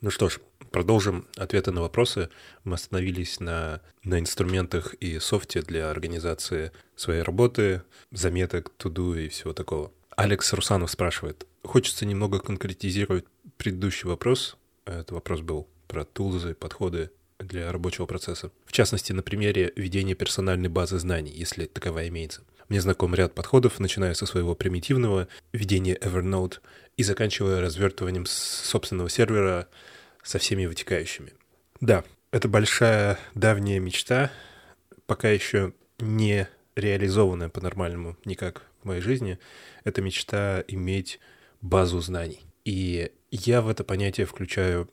Ну что ж, продолжим ответы на вопросы. Мы остановились на, на инструментах и софте для организации своей работы, заметок, туду и всего такого. Алекс Русанов спрашивает. Хочется немного конкретизировать предыдущий вопрос. Это вопрос был про тулзы, подходы для рабочего процесса. В частности, на примере ведения персональной базы знаний, если таковая имеется. Мне знаком ряд подходов, начиная со своего примитивного ведения Evernote и заканчивая развертыванием собственного сервера со всеми вытекающими. Да, это большая давняя мечта, пока еще не реализованная по-нормальному никак в моей жизни. Это мечта иметь базу знаний. И я в это понятие включаю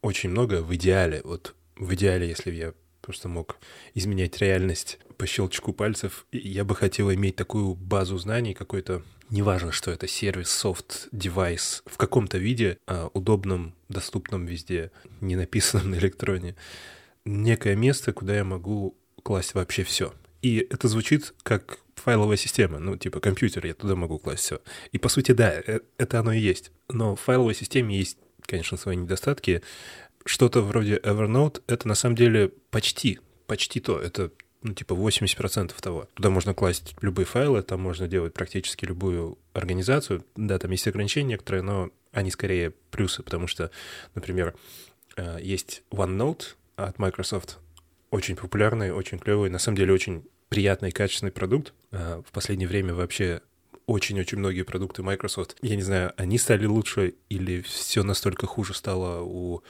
очень много в идеале. Вот в идеале, если я просто мог изменять реальность по щелчку пальцев, я бы хотел иметь такую базу знаний, какой-то, неважно, что это, сервис, софт, девайс, в каком-то виде, а, удобном, доступном везде, не написанном на электроне, некое место, куда я могу класть вообще все. И это звучит как файловая система, ну, типа компьютер, я туда могу класть все. И, по сути, да, э, это оно и есть. Но в файловой системе есть, конечно, свои недостатки что-то вроде Evernote — это на самом деле почти, почти то. Это ну, типа 80% того. Туда можно класть любые файлы, там можно делать практически любую организацию. Да, там есть ограничения некоторые, но они скорее плюсы, потому что, например, э, есть OneNote от Microsoft, очень популярный, очень клевый, на самом деле очень приятный, качественный продукт. Э, в последнее время вообще очень-очень многие продукты Microsoft, я не знаю, они стали лучше или все настолько хуже стало у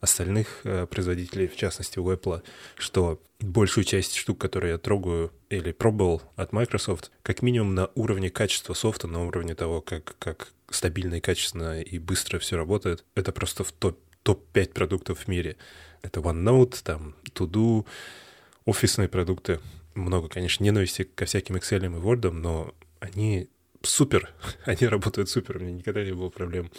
остальных э, производителей, в частности у Apple, что большую часть штук, которые я трогаю или пробовал от Microsoft, как минимум на уровне качества софта, на уровне того, как, как стабильно и качественно и быстро все работает, это просто в топ, топ-5 продуктов в мире. Это OneNote, там, To-Do, офисные продукты. Много, конечно, ненависти ко всяким Excel и Word, но они супер, они работают супер, у меня никогда не было проблем.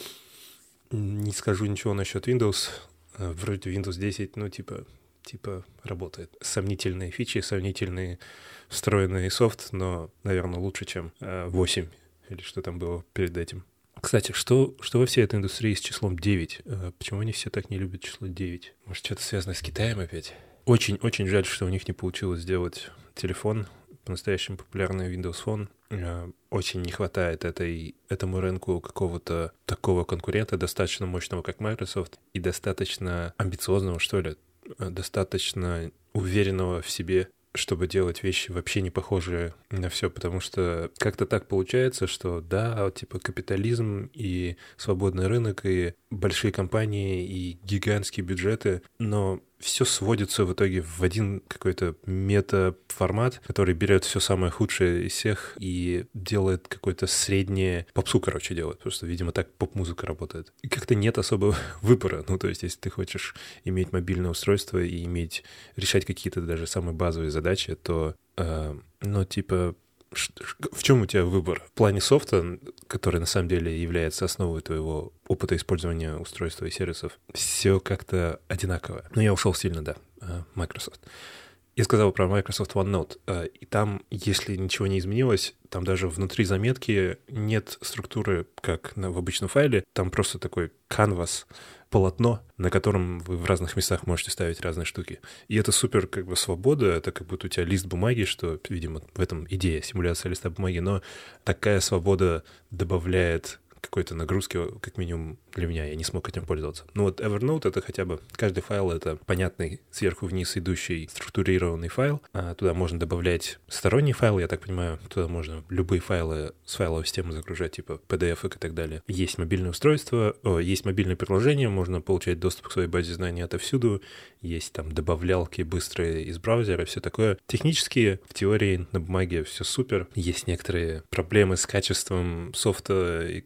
Не скажу ничего насчет Windows, Э, вроде Windows 10, ну, типа, типа работает. Сомнительные фичи, сомнительный встроенный софт, но, наверное, лучше, чем 8 э, или что там было перед этим. Кстати, что, что во всей этой индустрии с числом 9? Э, почему они все так не любят число 9? Может, что-то связано с Китаем опять? Очень-очень жаль, что у них не получилось сделать телефон по-настоящему популярный Windows Phone. Э, очень не хватает этой, этому рынку какого-то такого конкурента, достаточно мощного, как Microsoft, и достаточно амбициозного, что ли, э, достаточно уверенного в себе чтобы делать вещи вообще не похожие на все, потому что как-то так получается, что да, типа капитализм и свободный рынок, и большие компании, и гигантские бюджеты, но все сводится в итоге в один какой-то мета-формат, который берет все самое худшее из всех и делает какое-то среднее... Попсу, короче, делает. Просто, видимо, так поп-музыка работает. И как-то нет особого выбора. Ну, то есть, если ты хочешь иметь мобильное устройство и иметь... решать какие-то даже самые базовые задачи, то, э, ну, типа, в чем у тебя выбор? В плане софта, который на самом деле является основой твоего опыта использования устройства и сервисов, все как-то одинаково. Но я ушел сильно, да, э, Microsoft. Я сказал про Microsoft OneNote, э, и там, если ничего не изменилось, там даже внутри заметки нет структуры, как в обычном файле, там просто такой canvas, полотно, на котором вы в разных местах можете ставить разные штуки. И это супер как бы свобода, это как будто у тебя лист бумаги, что, видимо, в этом идея симуляция листа бумаги, но такая свобода добавляет какой-то нагрузки, как минимум для меня, я не смог этим пользоваться. Ну вот Evernote — это хотя бы, каждый файл — это понятный сверху вниз идущий структурированный файл. А туда можно добавлять сторонний файл, я так понимаю, туда можно любые файлы с файловой системы загружать, типа PDF и так далее. Есть мобильное устройство, о, есть мобильное приложение, можно получать доступ к своей базе знаний отовсюду, есть там добавлялки быстрые из браузера, все такое. Технически, в теории, на бумаге все супер. Есть некоторые проблемы с качеством софта и,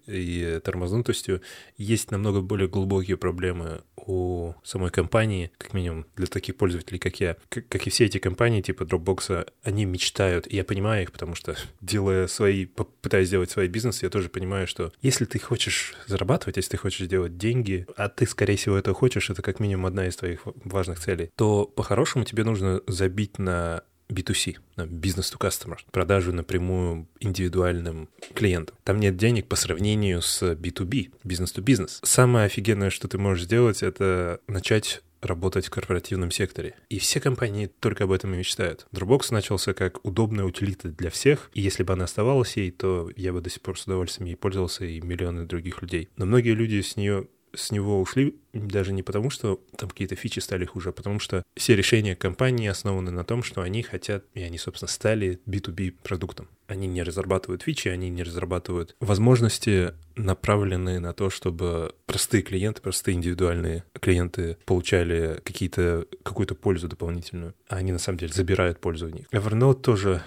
тормознутостью. Есть намного более глубокие проблемы у самой компании, как минимум для таких пользователей, как я. Как, и все эти компании типа Dropbox, они мечтают, и я понимаю их, потому что делая свои, пытаясь сделать свой бизнес, я тоже понимаю, что если ты хочешь зарабатывать, если ты хочешь делать деньги, а ты, скорее всего, это хочешь, это как минимум одна из твоих важных целей, то по-хорошему тебе нужно забить на B2C, бизнес to customer, продажу напрямую индивидуальным клиентам. Там нет денег по сравнению с B2B, бизнес to бизнес. Самое офигенное, что ты можешь сделать, это начать работать в корпоративном секторе. И все компании только об этом и мечтают. Dropbox начался как удобная утилита для всех, и если бы она оставалась ей, то я бы до сих пор с удовольствием ей пользовался и миллионы других людей. Но многие люди с нее с него ушли даже не потому, что там какие-то фичи стали хуже, а потому что все решения компании основаны на том, что они хотят, и они, собственно, стали B2B продуктом. Они не разрабатывают фичи, они не разрабатывают возможности, направленные на то, чтобы простые клиенты, простые индивидуальные клиенты получали какие-то, какую-то пользу дополнительную. А они, на самом деле, забирают пользу у них. Evernote тоже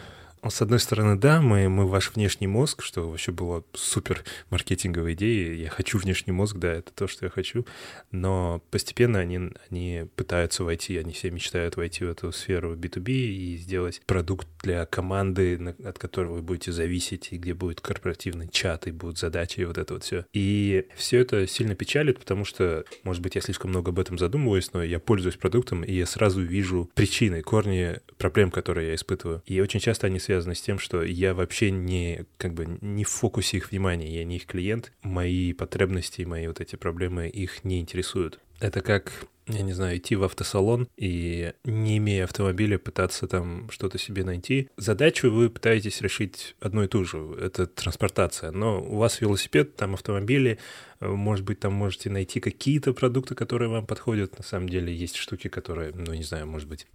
с одной стороны, да, мы, мы ваш внешний мозг, что вообще была супер маркетинговая идея. Я хочу внешний мозг, да, это то, что я хочу. Но постепенно они, они пытаются войти, они все мечтают войти в эту сферу B2B и сделать продукт для команды, от которого вы будете зависеть, и где будет корпоративный чат, и будут задачи, и вот это вот все. И все это сильно печалит, потому что, может быть, я слишком много об этом задумываюсь, но я пользуюсь продуктом, и я сразу вижу причины, корни проблем, которые я испытываю. И очень часто они связаны связано с тем, что я вообще не, как бы, не в фокусе их внимания, я не их клиент, мои потребности, мои вот эти проблемы их не интересуют. Это как, я не знаю, идти в автосалон и, не имея автомобиля, пытаться там что-то себе найти. Задачу вы пытаетесь решить одну и ту же, это транспортация. Но у вас велосипед, там автомобили, может быть, там можете найти какие-то продукты, которые вам подходят. На самом деле есть штуки, которые, ну, не знаю, может быть,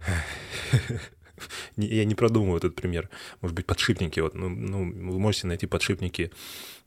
я не продумываю этот пример. Может быть, подшипники. Вот, ну, ну, вы можете найти подшипники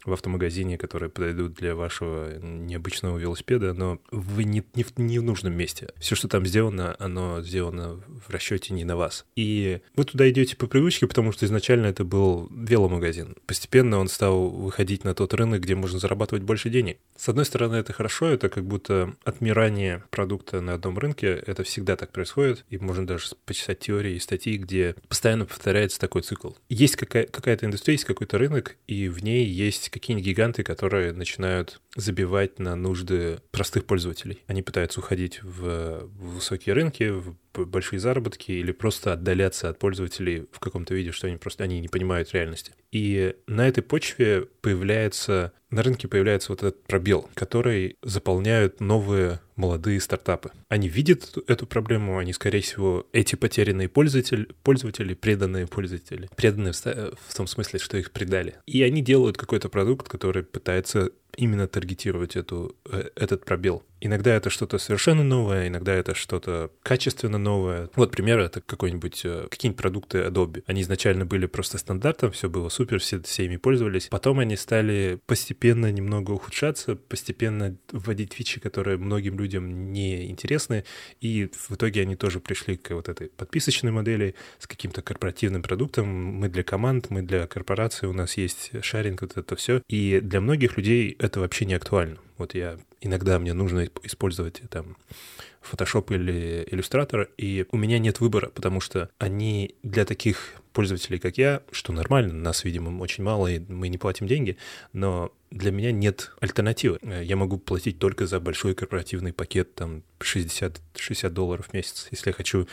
в автомагазине, которые подойдут для вашего необычного велосипеда, но вы не, не, в, не в нужном месте. Все, что там сделано, оно сделано в расчете не на вас. И вы туда идете по привычке, потому что изначально это был веломагазин. Постепенно он стал выходить на тот рынок, где можно зарабатывать больше денег. С одной стороны, это хорошо, это как будто отмирание продукта на одном рынке, это всегда так происходит, и можно даже почитать теории и статьи, где постоянно повторяется такой цикл. Есть какая- какая-то индустрия, есть какой-то рынок, и в ней есть какие-нибудь гиганты, которые начинают забивать на нужды простых пользователей. Они пытаются уходить в высокие рынки, в большие заработки или просто отдаляться от пользователей в каком-то виде, что они просто они не понимают реальности. И на этой почве появляется, на рынке появляется вот этот пробел, который заполняют новые молодые стартапы. Они видят эту проблему, они, скорее всего, эти потерянные пользователи, пользователи преданные пользователи, преданные в, том смысле, что их предали. И они делают какой-то продукт, который пытается именно таргетировать эту, э, этот пробел. Иногда это что-то совершенно новое, иногда это что-то качественно новое. Вот пример это какой-нибудь, э, какие-нибудь продукты Adobe. Они изначально были просто стандартом, все было супер, все, все ими пользовались. Потом они стали постепенно немного ухудшаться, постепенно вводить фичи, которые многим людям не интересны, и в итоге они тоже пришли к вот этой подписочной модели с каким-то корпоративным продуктом. Мы для команд, мы для корпораций, у нас есть шаринг, вот это все. И для многих людей это вообще не актуально. Вот я иногда мне нужно использовать там Photoshop или Illustrator, и у меня нет выбора, потому что они для таких пользователей, как я, что нормально, нас, видимо, очень мало, и мы не платим деньги, но для меня нет альтернативы. Я могу платить только за большой корпоративный пакет, там, 60, 60 долларов в месяц. Если я хочу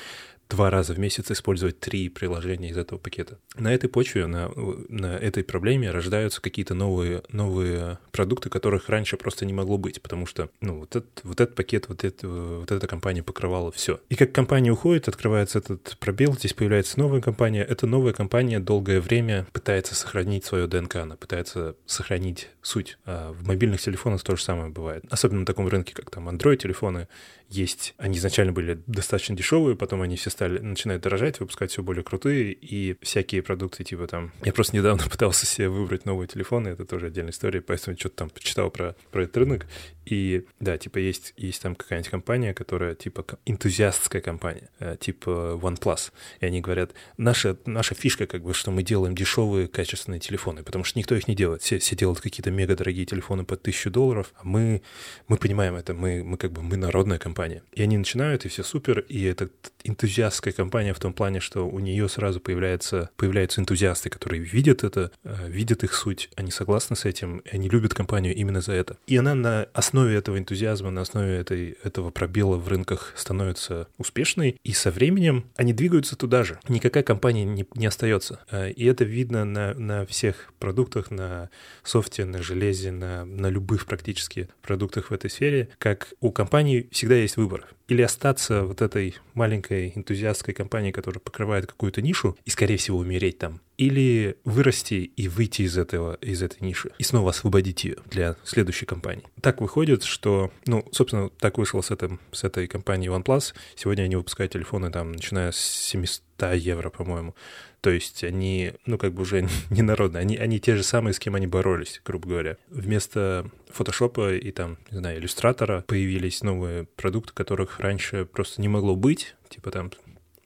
два раза в месяц использовать три приложения из этого пакета. На этой почве, на, на этой проблеме рождаются какие-то новые, новые продукты, которых раньше просто не могло быть, потому что ну, вот, этот, вот этот пакет, вот, это, вот эта компания покрывала все. И как компания уходит, открывается этот пробел, здесь появляется новая компания. Эта новая компания долгое время пытается сохранить свое ДНК, она пытается сохранить суть. А в мобильных телефонах то же самое бывает. Особенно на таком рынке, как там Android-телефоны, есть. Они изначально были достаточно дешевые, потом они все стали, начинают дорожать, выпускать все более крутые, и всякие продукты типа там... Я просто недавно пытался себе выбрать новый телефон, и это тоже отдельная история, поэтому что-то там почитал про, про этот рынок, и да, типа есть, есть там какая-нибудь компания, которая типа энтузиастская компания, э, типа OnePlus, и они говорят, наша, наша фишка как бы, что мы делаем дешевые качественные телефоны, потому что никто их не делает, все, все делают какие-то мега дорогие телефоны по тысячу долларов, а мы, мы понимаем это, мы, мы как бы, мы народная компания, компания. И они начинают, и все супер, и это энтузиастская компания в том плане, что у нее сразу появляется, появляются энтузиасты, которые видят это, э, видят их суть, они согласны с этим, и они любят компанию именно за это. И она на основе этого энтузиазма, на основе этой, этого пробела в рынках становится успешной, и со временем они двигаются туда же. Никакая компания не, не остается. Э, и это видно на, на всех продуктах, на софте, на железе, на, на любых практически продуктах в этой сфере, как у компании всегда есть выбор или остаться вот этой маленькой энтузиастской компанией, которая покрывает какую-то нишу, и, скорее всего, умереть там, или вырасти и выйти из этого, из этой ниши, и снова освободить ее для следующей компании. Так выходит, что, ну, собственно, так вышло с, этим, с этой компанией OnePlus. Сегодня они выпускают телефоны там, начиная с 700 евро, по-моему. То есть они, ну, как бы уже не народные, они, они те же самые, с кем они боролись, грубо говоря. Вместо фотошопа и там, не знаю, иллюстратора появились новые продукты, которых раньше просто не могло быть, типа там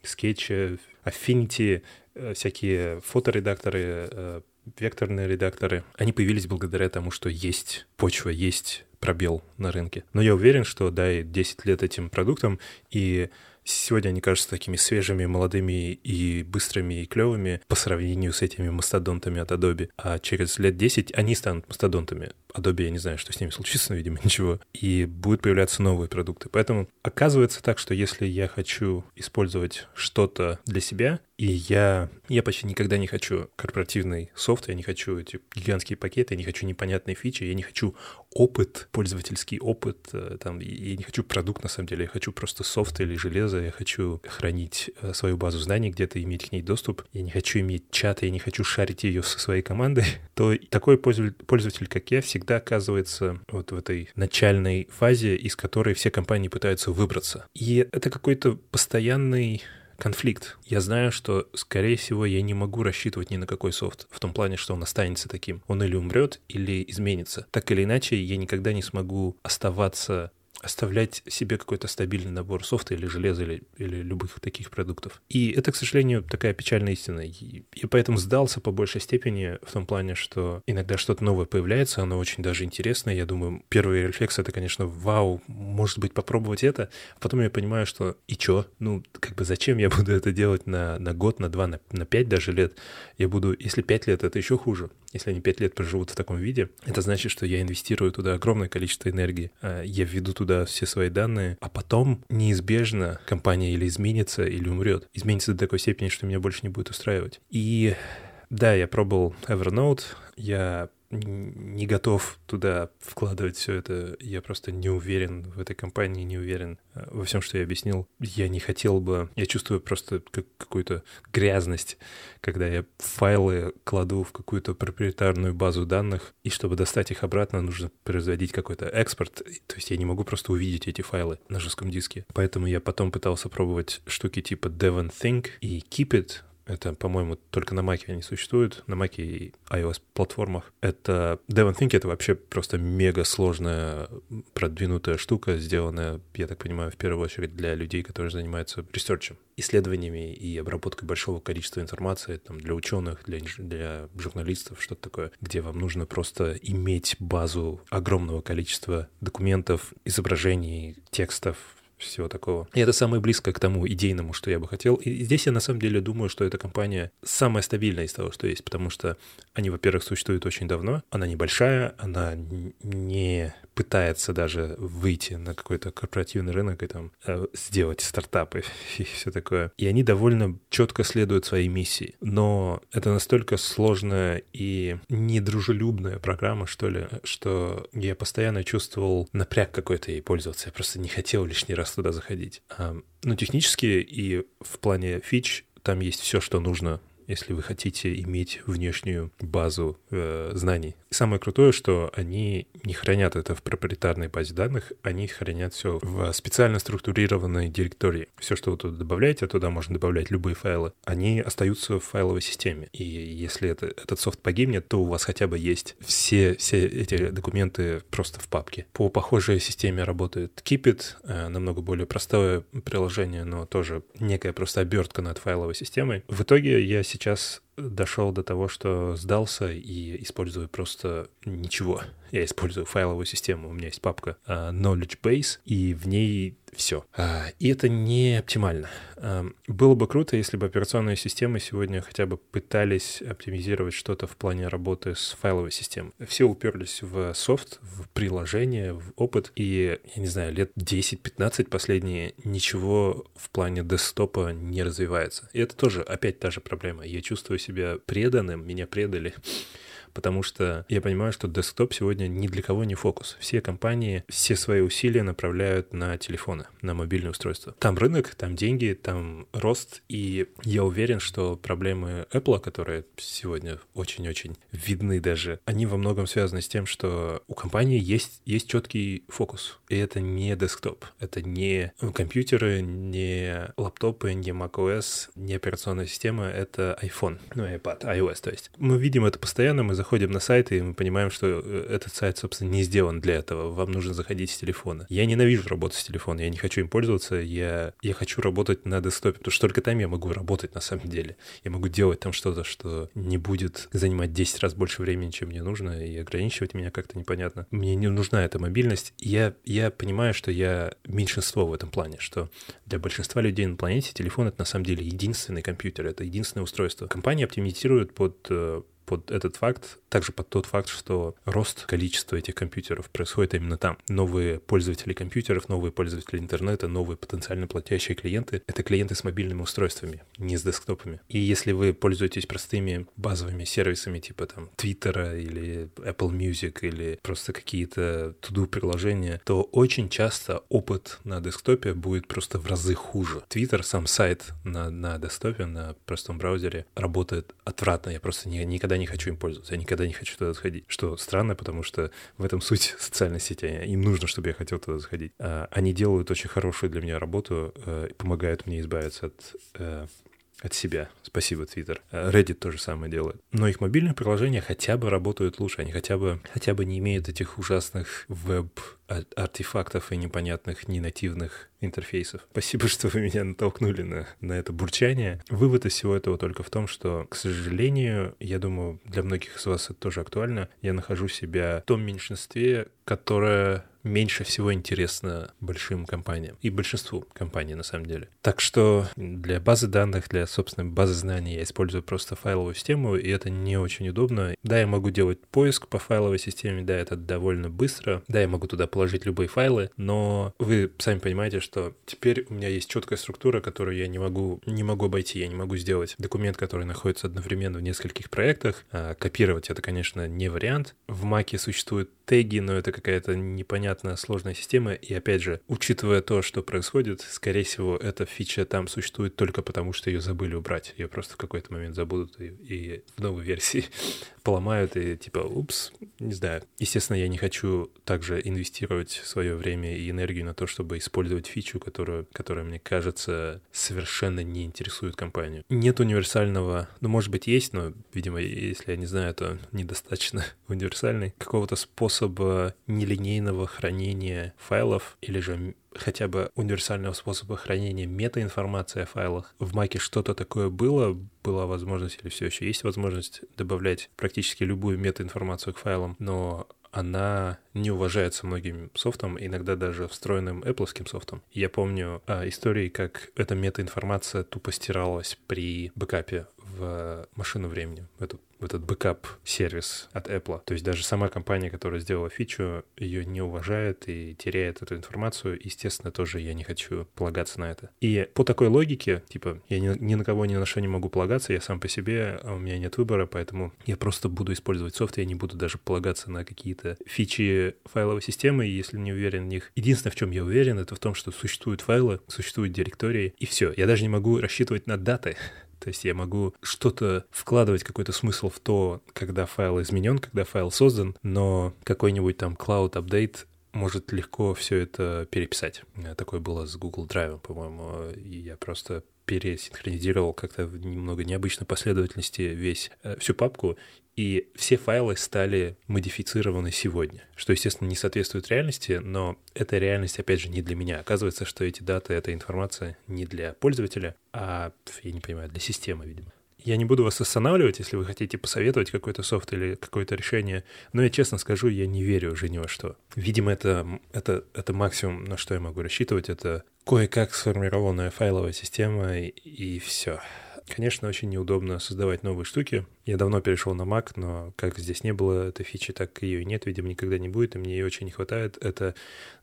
скетчи, Affinity, э, всякие фоторедакторы, э, векторные редакторы. Они появились благодаря тому, что есть почва, есть пробел на рынке. Но я уверен, что дай 10 лет этим продуктам, и Сегодня они кажутся такими свежими, молодыми и быстрыми и клевыми по сравнению с этими мастодонтами от Adobe. А через лет 10 они станут мастодонтами. Adobe, я не знаю, что с ними случится, но, видимо, ничего. И будут появляться новые продукты. Поэтому оказывается так, что если я хочу использовать что-то для себя, и я, я почти никогда не хочу корпоративный софт, я не хочу эти гигантские пакеты, я не хочу непонятные фичи, я не хочу опыт, пользовательский опыт, э, там, я не хочу продукт на самом деле, я хочу просто софт или железо, я хочу хранить э, свою базу знаний где-то, иметь к ней доступ, я не хочу иметь чат, я не хочу шарить ее со своей командой, то такой пользователь, как я, всегда оказывается вот в этой начальной фазе, из которой все компании пытаются выбраться. И это какой-то постоянный конфликт. Я знаю, что, скорее всего, я не могу рассчитывать ни на какой софт, в том плане, что он останется таким. Он или умрет, или изменится. Так или иначе, я никогда не смогу оставаться оставлять себе какой-то стабильный набор софта или железа или, или любых таких продуктов. И это, к сожалению, такая печальная истина. И, и поэтому сдался по большей степени в том плане, что иногда что-то новое появляется, оно очень даже интересное. Я думаю, первый рефлекс — это, конечно, вау, может быть, попробовать это. А потом я понимаю, что и чё? Ну, как бы зачем я буду это делать на, на год, на два, на, на пять даже лет? Я буду, если пять лет, это еще хуже. Если они пять лет проживут в таком виде, это значит, что я инвестирую туда огромное количество энергии. А я введу туда все свои данные, а потом неизбежно компания или изменится, или умрет. Изменится до такой степени, что меня больше не будет устраивать. И да, я пробовал Evernote, я не готов туда вкладывать все это. Я просто не уверен в этой компании, не уверен э, во всем, что я объяснил. Я не хотел бы... Я чувствую просто как какую-то грязность, когда я файлы кладу в какую-то проприетарную базу данных, и чтобы достать их обратно, нужно производить какой-то экспорт. То есть я не могу просто увидеть эти файлы на жестком диске. Поэтому я потом пытался пробовать штуки типа Devon Think и Keep It, это, по-моему, только на Mac они существуют, на Mac и iOS платформах. Это Devon Think — это вообще просто мега сложная, продвинутая штука, сделанная, я так понимаю, в первую очередь для людей, которые занимаются ресерчем, исследованиями и обработкой большого количества информации там, для ученых, для, для журналистов, что-то такое, где вам нужно просто иметь базу огромного количества документов, изображений, текстов, всего такого. И это самое близкое к тому идейному, что я бы хотел. И здесь я на самом деле думаю, что эта компания самая стабильная из того, что есть, потому что они, во-первых, существуют очень давно, она небольшая, она не пытается даже выйти на какой-то корпоративный рынок и там э, сделать стартапы и все такое. И они довольно четко следуют своей миссии. Но это настолько сложная и недружелюбная программа, что ли, что я постоянно чувствовал напряг какой-то ей пользоваться. Я просто не хотел лишний раз туда заходить. А, ну, технически и в плане фич там есть все, что нужно если вы хотите иметь внешнюю базу э, знаний. И самое крутое, что они не хранят это в проприетарной базе данных, они хранят все в специально структурированной директории. Все, что вы туда добавляете, туда можно добавлять любые файлы, они остаются в файловой системе. И если это, этот софт погибнет, то у вас хотя бы есть все, все эти документы просто в папке. По похожей системе работает Keepit, э, намного более простое приложение, но тоже некая просто обертка над файловой системой. В итоге я сейчас дошел до того, что сдался и использую просто ничего. Я использую файловую систему. У меня есть папка uh, Knowledge Base, и в ней все. А, и это не оптимально. Было бы круто, если бы операционные системы сегодня хотя бы пытались оптимизировать что-то в плане работы с файловой системой. Все уперлись в софт, в приложение, в опыт, и, я не знаю, лет 10-15 последние ничего в плане десктопа не развивается. И это тоже опять та же проблема. Я чувствую себя преданным, меня предали потому что я понимаю, что десктоп сегодня ни для кого не фокус. Все компании все свои усилия направляют на телефоны, на мобильные устройства. Там рынок, там деньги, там рост, и я уверен, что проблемы Apple, которые сегодня очень-очень видны даже, они во многом связаны с тем, что у компании есть, есть четкий фокус, и это не десктоп, это не компьютеры, не лаптопы, не macOS, не операционная система, это iPhone, ну, iPad, iOS, то есть. Мы видим это постоянно, мы заходим на сайт, и мы понимаем, что э, этот сайт, собственно, не сделан для этого. Вам нужно заходить с телефона. Я ненавижу работать с телефона, я не хочу им пользоваться, я, я хочу работать на десктопе, потому что только там я могу работать на самом деле. Я могу делать там что-то, что не будет занимать 10 раз больше времени, чем мне нужно, и ограничивать меня как-то непонятно. Мне не нужна эта мобильность. Я, я понимаю, что я меньшинство в этом плане, что для большинства людей на планете телефон — это на самом деле единственный компьютер, это единственное устройство. Компания оптимизирует под э, под этот факт, также под тот факт, что рост количества этих компьютеров происходит именно там. Новые пользователи компьютеров, новые пользователи интернета, новые потенциально платящие клиенты — это клиенты с мобильными устройствами, не с десктопами. И если вы пользуетесь простыми базовыми сервисами типа там Твиттера или Apple Music или просто какие-то to-do приложения, то очень часто опыт на десктопе будет просто в разы хуже. Твиттер, сам сайт на, на десктопе, на простом браузере работает отвратно. Я просто не, никогда никогда не хочу им пользоваться, я никогда не хочу туда заходить. Что странно, потому что в этом суть социальной сети. Им нужно, чтобы я хотел туда заходить. А, они делают очень хорошую для меня работу, э, помогают мне избавиться от э, от себя. Спасибо, Twitter. Э, Reddit то же самое делает. Но их мобильные приложения хотя бы работают лучше. Они хотя бы, хотя бы не имеют этих ужасных веб-артефактов и непонятных, ненативных интерфейсов. Спасибо, что вы меня натолкнули на, на это бурчание. Вывод из всего этого только в том, что, к сожалению, я думаю, для многих из вас это тоже актуально, я нахожу себя в том меньшинстве, которое меньше всего интересно большим компаниям и большинству компаний на самом деле. Так что для базы данных, для собственной базы знаний я использую просто файловую систему, и это не очень удобно. Да, я могу делать поиск по файловой системе, да, это довольно быстро, да, я могу туда положить любые файлы, но вы сами понимаете, что теперь у меня есть четкая структура, которую я не могу, не могу обойти, я не могу сделать документ, который находится одновременно в нескольких проектах. А копировать это, конечно, не вариант. В Маке существуют теги, но это какая-то непонятная сложная система. И опять же, учитывая то, что происходит, скорее всего, эта фича там существует только потому, что ее забыли убрать. Ее просто в какой-то момент забудут и, и в новой версии поломают и типа, упс, не знаю. Естественно, я не хочу также инвестировать свое время и энергию на то, чтобы использовать фичу, которую, которая, мне кажется, совершенно не интересует компанию. Нет универсального, ну, может быть, есть, но, видимо, если я не знаю, то недостаточно универсальный, какого-то способа нелинейного хранения файлов или же хотя бы универсального способа хранения метаинформации о файлах. В Маке что-то такое было, была возможность или все еще есть возможность добавлять практически любую метаинформацию к файлам, но она не уважается многим софтом, иногда даже встроенным Apple софтом. Я помню а, истории, как эта метаинформация тупо стиралась при бэкапе в машину времени, в эту этот бэкап-сервис от Apple. То есть даже сама компания, которая сделала фичу, ее не уважает и теряет эту информацию. Естественно, тоже я не хочу полагаться на это. И по такой логике, типа, я ни, ни на кого ни на что не могу полагаться, я сам по себе, а у меня нет выбора, поэтому я просто буду использовать софт, я не буду даже полагаться на какие-то фичи файловой системы, если не уверен в них. Единственное, в чем я уверен, это в том, что существуют файлы, существуют директории, и все. Я даже не могу рассчитывать на даты. То есть я могу что-то вкладывать, какой-то смысл в то, когда файл изменен, когда файл создан, но какой-нибудь там cloud update может легко все это переписать. Такое было с Google Drive, по-моему, и я просто пересинхронизировал как-то в немного необычной последовательности весь, э, всю папку, и все файлы стали модифицированы сегодня, что, естественно, не соответствует реальности, но эта реальность, опять же, не для меня. Оказывается, что эти даты, эта информация не для пользователя, а, я не понимаю, для системы, видимо. Я не буду вас останавливать, если вы хотите посоветовать какой-то софт или какое-то решение, но я честно скажу, я не верю уже ни во что. Видимо, это, это, это максимум, на что я могу рассчитывать, это кое-как сформированная файловая система и, и все. Конечно, очень неудобно создавать новые штуки. Я давно перешел на Mac, но как здесь не было этой фичи, так ее и нет, видимо, никогда не будет, и мне ее очень не хватает. Это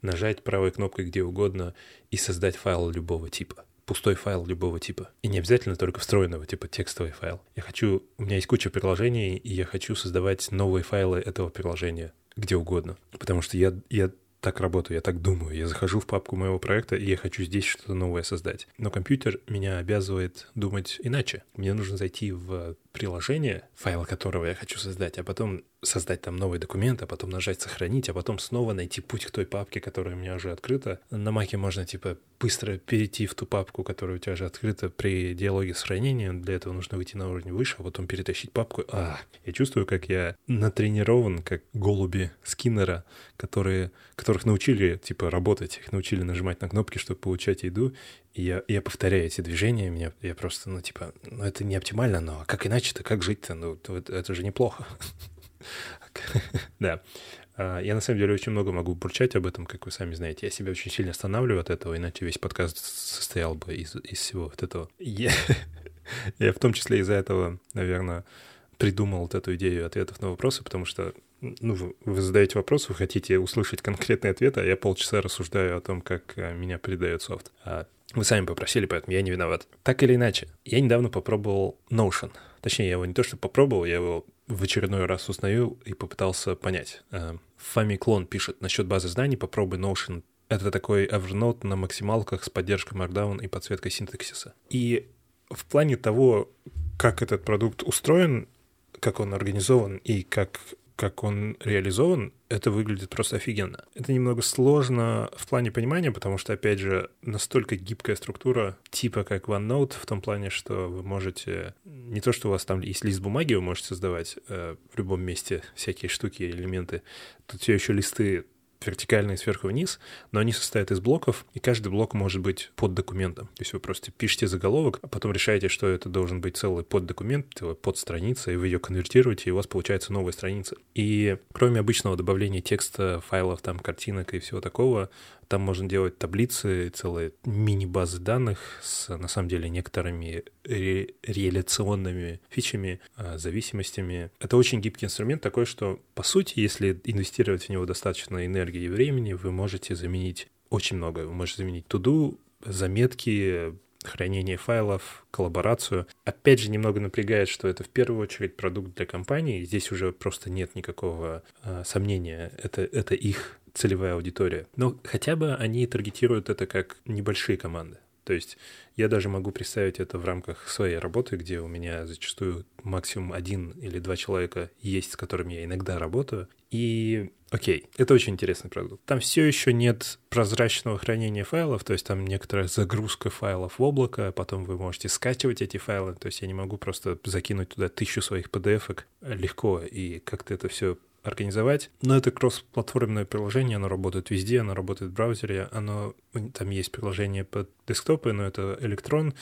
нажать правой кнопкой где угодно и создать файл любого типа пустой файл любого типа. И не обязательно только встроенного, типа текстовый файл. Я хочу... У меня есть куча приложений, и я хочу создавать новые файлы этого приложения где угодно. Потому что я, я так работаю, я так думаю. Я захожу в папку моего проекта, и я хочу здесь что-то новое создать. Но компьютер меня обязывает думать иначе. Мне нужно зайти в приложение, файл которого я хочу создать, а потом создать там новый документ, а потом нажать «Сохранить», а потом снова найти путь к той папке, которая у меня уже открыта. На маке можно, типа, быстро перейти в ту папку, которая у тебя уже открыта при диалоге с хранением. Для этого нужно выйти на уровень выше, а потом перетащить папку. А, я чувствую, как я натренирован, как голуби Скиннера, которые, которых научили, типа, работать, их научили нажимать на кнопки, чтобы получать еду, и я, я повторяю эти движения, меня, я просто, ну, типа, ну, это не оптимально, но как иначе-то, как жить-то? Ну, это, же неплохо. Да. А, я на самом деле очень много могу бурчать об этом, как вы сами знаете. Я себя очень сильно останавливаю от этого, иначе весь подкаст состоял бы из, из всего вот этого. Я, я в том числе из-за этого, наверное, придумал вот эту идею ответов на вопросы, потому что ну, вы, задаете вопрос, вы хотите услышать конкретный ответ, а я полчаса рассуждаю о том, как э, меня передает софт. А вы сами попросили, поэтому я не виноват. Так или иначе, я недавно попробовал Notion. Точнее, я его не то что попробовал, я его в очередной раз узнаю и попытался понять. Э, Фами Клон пишет насчет базы знаний, попробуй Notion. Это такой Evernote на максималках с поддержкой Markdown и подсветкой синтаксиса. И в плане того, как этот продукт устроен, как он организован и как как он реализован, это выглядит просто офигенно. Это немного сложно в плане понимания, потому что, опять же, настолько гибкая структура, типа как OneNote, в том плане, что вы можете... Не то, что у вас там есть лист бумаги, вы можете создавать э, в любом месте всякие штуки, элементы. Тут все еще листы вертикальные сверху вниз, но они состоят из блоков, и каждый блок может быть под документом. То есть вы просто пишете заголовок, а потом решаете, что это должен быть целый поддокумент, под страница, и вы ее конвертируете, и у вас получается новая страница. И кроме обычного добавления текста, файлов, там, картинок и всего такого, там можно делать таблицы, целые мини-базы данных с, на самом деле, некоторыми ре- реляционными фичами, а, зависимостями. Это очень гибкий инструмент такой, что, по сути, если инвестировать в него достаточно энергии и времени, вы можете заменить очень много. Вы можете заменить туду, заметки, хранение файлов, коллаборацию. Опять же, немного напрягает, что это в первую очередь продукт для компании. Здесь уже просто нет никакого э, сомнения. Это, это их целевая аудитория. Но хотя бы они таргетируют это как небольшие команды. То есть я даже могу представить это в рамках своей работы, где у меня зачастую максимум один или два человека есть, с которыми я иногда работаю. И окей, это очень интересный продукт. Там все еще нет прозрачного хранения файлов, то есть там некоторая загрузка файлов в облако, а потом вы можете скачивать эти файлы. То есть я не могу просто закинуть туда тысячу своих PDF-ок легко и как-то это все организовать. Но это кросс-платформенное приложение, оно работает везде, оно работает в браузере, оно, там есть приложение под десктопы, но это электрон,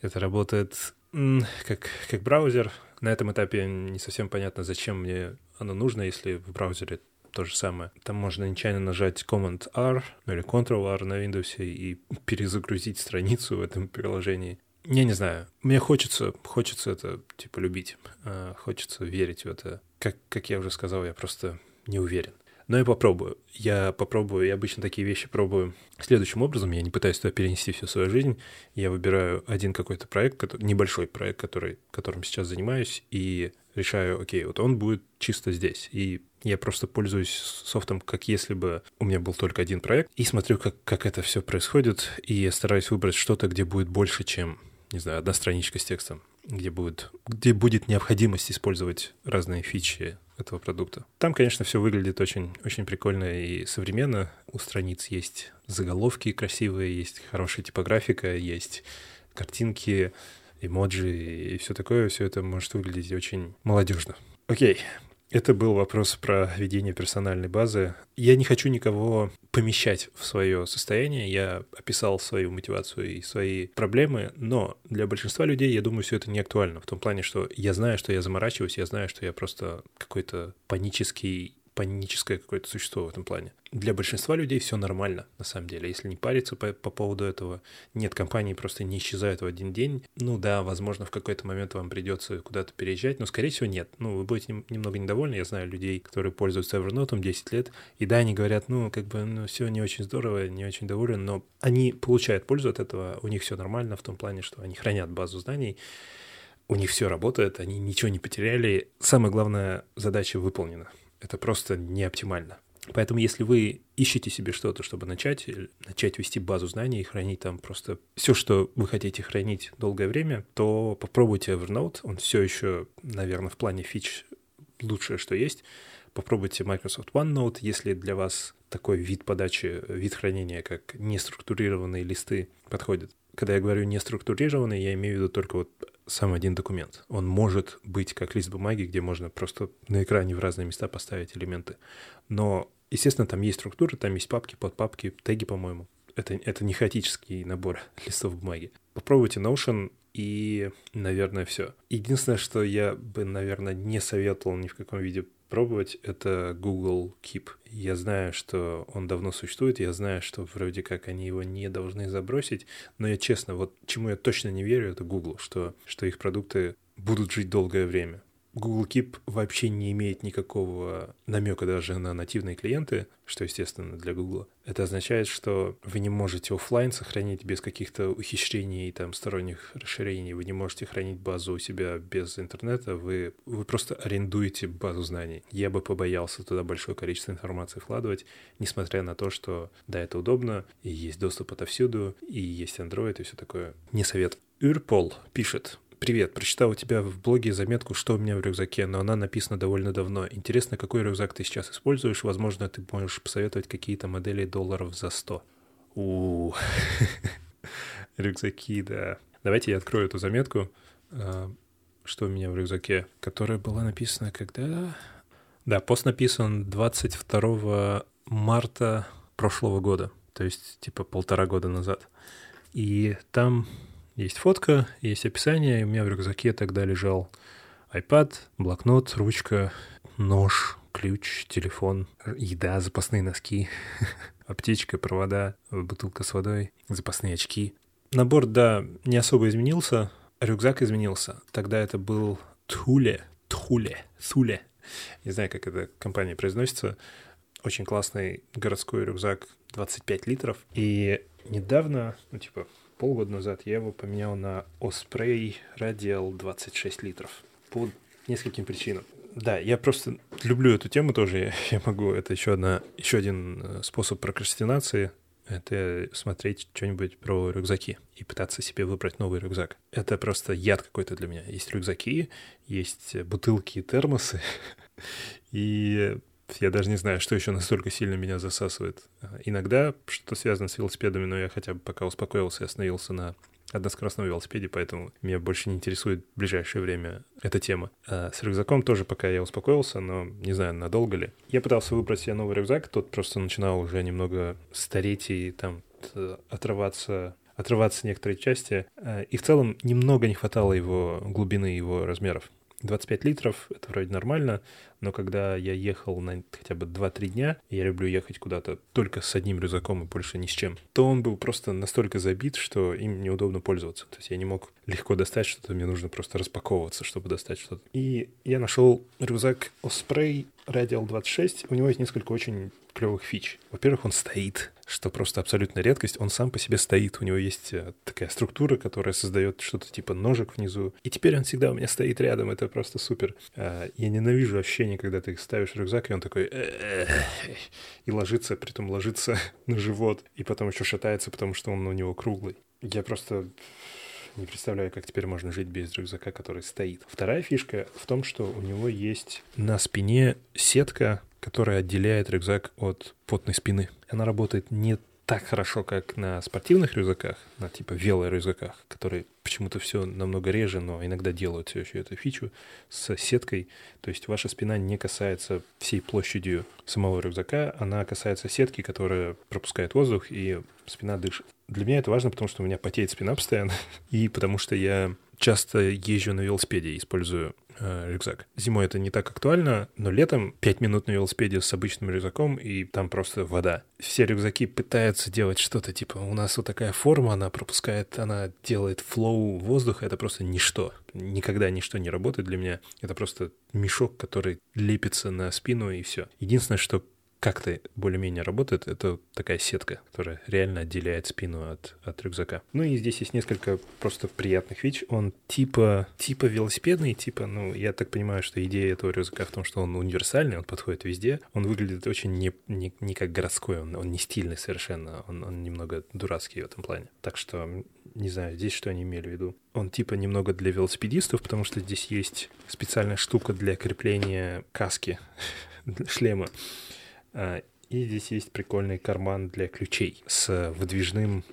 это работает как, как браузер. На этом этапе не совсем понятно, зачем мне оно нужно, если в браузере то же самое. Там можно нечаянно нажать Command-R ну или Ctrl-R на Windows и перезагрузить страницу в этом приложении. Я не знаю. Мне хочется, хочется это, типа, любить. А, хочется верить в это. Как, как я уже сказал, я просто не уверен. Но я попробую. Я попробую, я обычно такие вещи пробую следующим образом. Я не пытаюсь туда перенести всю свою жизнь. Я выбираю один какой-то проект, небольшой проект, который, которым сейчас занимаюсь, и решаю, окей, вот он будет чисто здесь. И я просто пользуюсь софтом, как если бы у меня был только один проект, и смотрю, как, как это все происходит, и я стараюсь выбрать что-то, где будет больше, чем не знаю, одна страничка с текстом, где будет, где будет необходимость использовать разные фичи этого продукта. Там, конечно, все выглядит очень, очень прикольно и современно. У страниц есть заголовки красивые, есть хорошая типографика, есть картинки, эмоджи и все такое. Все это может выглядеть очень молодежно. Окей, Это был вопрос про ведение персональной базы. Я не хочу никого помещать в свое состояние. Я описал свою мотивацию и свои проблемы, но для большинства людей, я думаю, все это не актуально. В том плане, что я знаю, что я заморачиваюсь, я знаю, что я просто какой-то панический паническое какое-то существо в этом плане. Для большинства людей все нормально, на самом деле. Если не париться по, по поводу этого, нет, компании просто не исчезают в один день. Ну да, возможно, в какой-то момент вам придется куда-то переезжать, но, скорее всего, нет. Ну, вы будете немного недовольны. Я знаю людей, которые пользуются Evernote 10 лет, и да, они говорят, ну, как бы, ну, все не очень здорово, не очень доволен, но они получают пользу от этого, у них все нормально в том плане, что они хранят базу знаний, у них все работает, они ничего не потеряли. Самая главная задача выполнена. Это просто не оптимально. Поэтому если вы ищете себе что-то, чтобы начать, начать вести базу знаний и хранить там просто все, что вы хотите хранить долгое время, то попробуйте Evernote. Он все еще, наверное, в плане фич лучшее, что есть. Попробуйте Microsoft OneNote, если для вас такой вид подачи, вид хранения, как неструктурированные листы подходит. Когда я говорю неструктурированный, я имею в виду только вот сам один документ. Он может быть как лист бумаги, где можно просто на экране в разные места поставить элементы. Но, естественно, там есть структура, там есть папки, подпапки, теги, по-моему. Это, это не хаотический набор листов бумаги. Попробуйте Notion, и, наверное, все. Единственное, что я бы, наверное, не советовал ни в каком виде пробовать, это Google Keep. Я знаю, что он давно существует, я знаю, что вроде как они его не должны забросить, но я честно, вот чему я точно не верю, это Google, что, что их продукты будут жить долгое время. Google Keep вообще не имеет никакого намека даже на нативные клиенты, что естественно для Google. Это означает, что вы не можете офлайн сохранить без каких-то ухищрений и там сторонних расширений. Вы не можете хранить базу у себя без интернета. Вы, вы просто арендуете базу знаний. Я бы побоялся туда большое количество информации вкладывать, несмотря на то, что да, это удобно, и есть доступ отовсюду, и есть Android и все такое. Не совет. Юрпол пишет, Привет, прочитал у тебя в блоге заметку, что у меня в рюкзаке, но она написана довольно давно. Интересно, какой рюкзак ты сейчас используешь? Возможно, ты можешь посоветовать какие-то модели долларов за 100. у Рюкзаки, да. Давайте я открою эту заметку, а, что у меня в рюкзаке, которая была написана когда... Да, пост написан 22 марта прошлого года, то есть типа полтора года назад. И там есть фотка, есть описание, и у меня в рюкзаке тогда лежал iPad, блокнот, ручка, нож, ключ, телефон, еда, запасные носки, аптечка, провода, бутылка с водой, запасные очки. Набор, да, не особо изменился, рюкзак изменился. Тогда это был Туле, Туле, Суле. Не знаю, как эта компания произносится. Очень классный городской рюкзак 25 литров. И недавно, ну типа полгода назад я его поменял на Osprey Radial 26 литров по нескольким причинам. Да, я просто люблю эту тему тоже. Я, могу. Это еще одна, еще один э, способ прокрастинации. Это смотреть что-нибудь про рюкзаки и пытаться себе выбрать новый рюкзак. Это просто яд какой-то для меня. Есть рюкзаки, есть бутылки и термосы. И я даже не знаю, что еще настолько сильно меня засасывает. Иногда что-то связано с велосипедами, но я хотя бы пока успокоился и остановился на односкоростном велосипеде, поэтому меня больше не интересует в ближайшее время эта тема. А с рюкзаком тоже пока я успокоился, но не знаю, надолго ли. Я пытался выбрать себе новый рюкзак, тот просто начинал уже немного стареть и там отрываться отрываться некоторые части. А, и в целом немного не хватало его глубины его размеров. 25 литров — это вроде нормально, но когда я ехал на хотя бы 2-3 дня, я люблю ехать куда-то только с одним рюкзаком и больше ни с чем, то он был просто настолько забит, что им неудобно пользоваться. То есть я не мог легко достать что-то, мне нужно просто распаковываться, чтобы достать что-то. И я нашел рюкзак Osprey Radial 26. У него есть несколько очень клевых фич. Во-первых, он стоит, что просто абсолютно редкость. Он сам по себе стоит. У него есть э, такая структура, которая создает что-то типа ножек внизу. И теперь он всегда у меня стоит рядом. Это просто супер. А, я ненавижу ощущение, когда ты ставишь рюкзак, и он такой... И ложится, притом ложится на живот. И потом еще шатается, потому что он у него круглый. Я просто не представляю, как теперь можно жить без рюкзака, который стоит. Вторая фишка в том, что у него есть на спине сетка, которая отделяет рюкзак от потной спины. Она работает не так хорошо, как на спортивных рюкзаках, на типа велорюкзаках, которые почему-то все намного реже, но иногда делают все еще эту фичу с сеткой. То есть ваша спина не касается всей площадью самого рюкзака, она касается сетки, которая пропускает воздух, и спина дышит. Для меня это важно, потому что у меня потеет спина постоянно, и потому что я часто езжу на велосипеде, использую э, рюкзак. Зимой это не так актуально, но летом 5 минут на велосипеде с обычным рюкзаком, и там просто вода. Все рюкзаки пытаются делать что-то типа, у нас вот такая форма, она пропускает, она делает флоу воздуха, это просто ничто. Никогда ничто не работает для меня. Это просто мешок, который лепится на спину, и все. Единственное, что как-то более-менее работает, это такая сетка, которая реально отделяет спину от, от рюкзака. Ну и здесь есть несколько просто приятных вещей. Он типа, типа велосипедный, типа, ну, я так понимаю, что идея этого рюкзака в том, что он универсальный, он подходит везде. Он выглядит очень не, не, не как городской, он, он не стильный совершенно, он, он немного дурацкий в этом плане. Так что, не знаю, здесь что они имели в виду. Он типа немного для велосипедистов, потому что здесь есть специальная штука для крепления каски, шлема. А, и здесь есть прикольный карман для ключей с выдвижным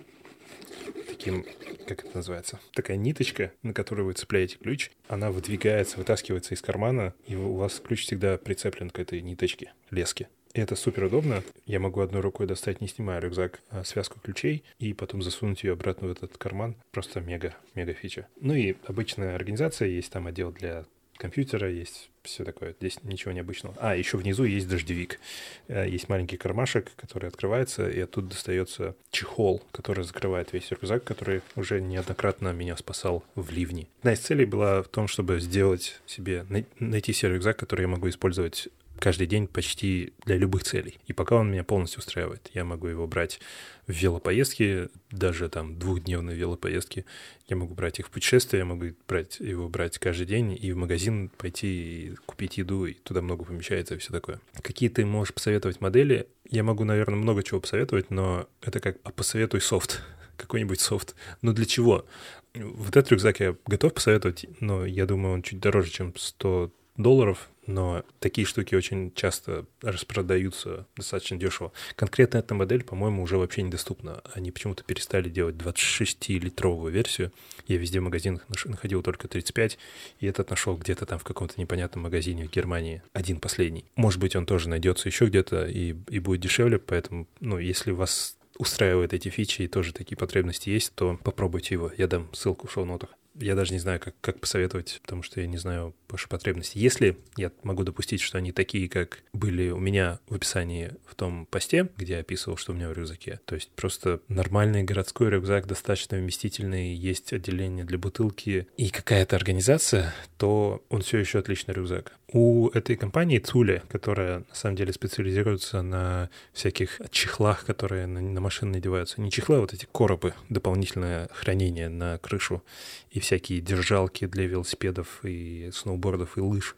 таким, как это называется, такая ниточка, на которую вы цепляете ключ, она выдвигается, вытаскивается из кармана, и у вас ключ всегда прицеплен к этой ниточке, леске. И это супер удобно. Я могу одной рукой достать, не снимая рюкзак, а связку ключей и потом засунуть ее обратно в этот карман. Просто мега, мега фича. Ну и обычная организация, есть там отдел для компьютера, есть все такое. Здесь ничего необычного. А, еще внизу есть дождевик. Э, есть маленький кармашек, который открывается, и оттуда достается чехол, который закрывает весь рюкзак, который уже неоднократно меня спасал в ливне. Одна из целей была в том, чтобы сделать себе, найти себе рюкзак, который я могу использовать каждый день почти для любых целей. И пока он меня полностью устраивает. Я могу его брать в велопоездки, даже там двухдневные велопоездки. Я могу брать их в путешествия, я могу брать его брать каждый день и в магазин пойти и купить еду, и туда много помещается и все такое. Какие ты можешь посоветовать модели? Я могу, наверное, много чего посоветовать, но это как а посоветуй софт какой-нибудь софт. Но для чего? Вот этот рюкзак я готов посоветовать, но я думаю, он чуть дороже, чем 100 долларов, но такие штуки очень часто распродаются достаточно дешево. Конкретно эта модель, по-моему, уже вообще недоступна. Они почему-то перестали делать 26-литровую версию. Я везде в магазинах находил только 35, и этот нашел где-то там в каком-то непонятном магазине в Германии. Один последний. Может быть, он тоже найдется еще где-то и, и будет дешевле, поэтому, ну, если вас устраивают эти фичи и тоже такие потребности есть, то попробуйте его. Я дам ссылку в шоу-нотах я даже не знаю, как, как посоветовать, потому что я не знаю ваши потребности. Если я могу допустить, что они такие, как были у меня в описании в том посте, где я описывал, что у меня в рюкзаке, то есть просто нормальный городской рюкзак, достаточно вместительный, есть отделение для бутылки и какая-то организация, то он все еще отличный рюкзак. У этой компании Цуле, которая на самом деле специализируется на всяких чехлах, которые на, на машины надеваются, не чехлы, а вот эти коробы, дополнительное хранение на крышу и всякие держалки для велосипедов и сноубордов и лыж.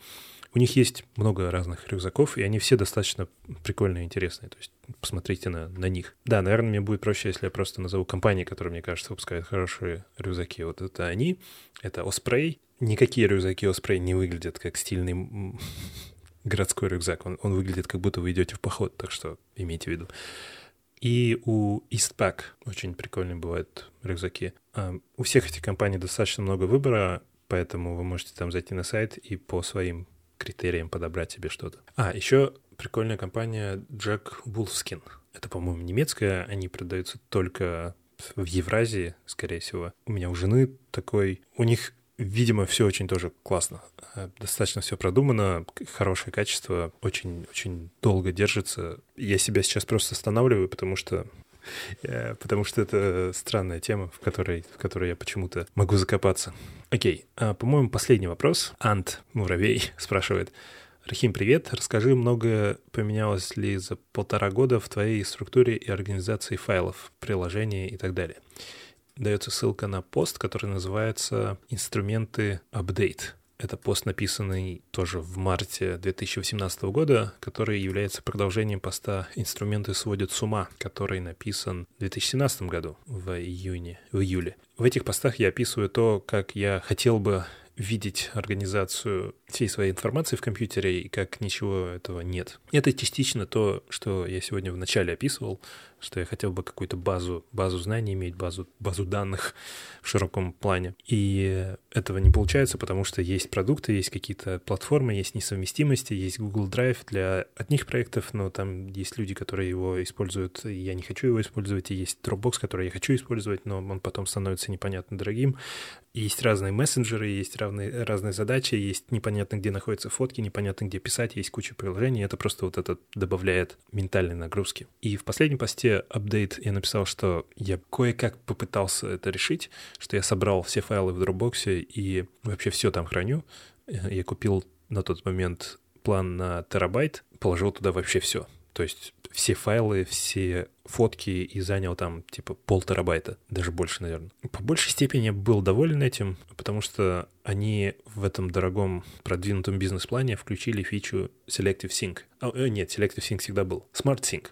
У них есть много разных рюкзаков, и они все достаточно прикольные и интересные. То есть посмотрите на, на них. Да, наверное, мне будет проще, если я просто назову компании, которые, мне кажется, выпускают хорошие рюкзаки. Вот это они, это Osprey. Никакие рюкзаки Osprey не выглядят как стильный городской рюкзак. Он, он выглядит, как будто вы идете в поход, так что имейте в виду. И у Eastpak очень прикольные бывают рюкзаки. А, у всех этих компаний достаточно много выбора, поэтому вы можете там зайти на сайт и по своим критериям подобрать себе что-то. А, еще прикольная компания Jack Wolfskin. Это, по-моему, немецкая, они продаются только в Евразии, скорее всего. У меня у жены такой... У них Видимо, все очень тоже классно. Э, достаточно все продумано, хорошее качество, очень-очень долго держится. Я себя сейчас просто останавливаю, потому что э, потому что это странная тема, в которой, в которой я почему-то могу закопаться. Окей, а, по-моему, последний вопрос. Ант Муравей спрашивает. Рахим, привет. Расскажи, многое поменялось ли за полтора года в твоей структуре и организации файлов, приложений и так далее дается ссылка на пост, который называется «Инструменты апдейт». Это пост, написанный тоже в марте 2018 года, который является продолжением поста «Инструменты сводят с ума», который написан в 2017 году, в июне, в июле. В этих постах я описываю то, как я хотел бы видеть организацию всей своей информации в компьютере и как ничего этого нет. Это частично то, что я сегодня вначале описывал, что я хотел бы какую-то базу, базу знаний иметь, базу, базу данных в широком плане. И этого не получается, потому что есть продукты, есть какие-то платформы, есть несовместимости, есть Google Drive для одних проектов, но там есть люди, которые его используют, и я не хочу его использовать, и есть Dropbox, который я хочу использовать, но он потом становится непонятно дорогим. Есть разные мессенджеры, есть разные, разные задачи, есть непонятно, где находятся фотки, непонятно, где писать, есть куча приложений, это просто вот это добавляет ментальной нагрузки. И в последнем посте апдейт я написал, что я кое-как попытался это решить, что я собрал все файлы в Dropbox и вообще все там храню. Я купил на тот момент план на терабайт, положил туда вообще все. То есть все файлы, все фотки и занял там типа пол терабайта, даже больше, наверное. По большей степени я был доволен этим, потому что они в этом дорогом продвинутом бизнес-плане включили фичу Selective Sync. А, э, нет, Selective Sync всегда был. Smart Sync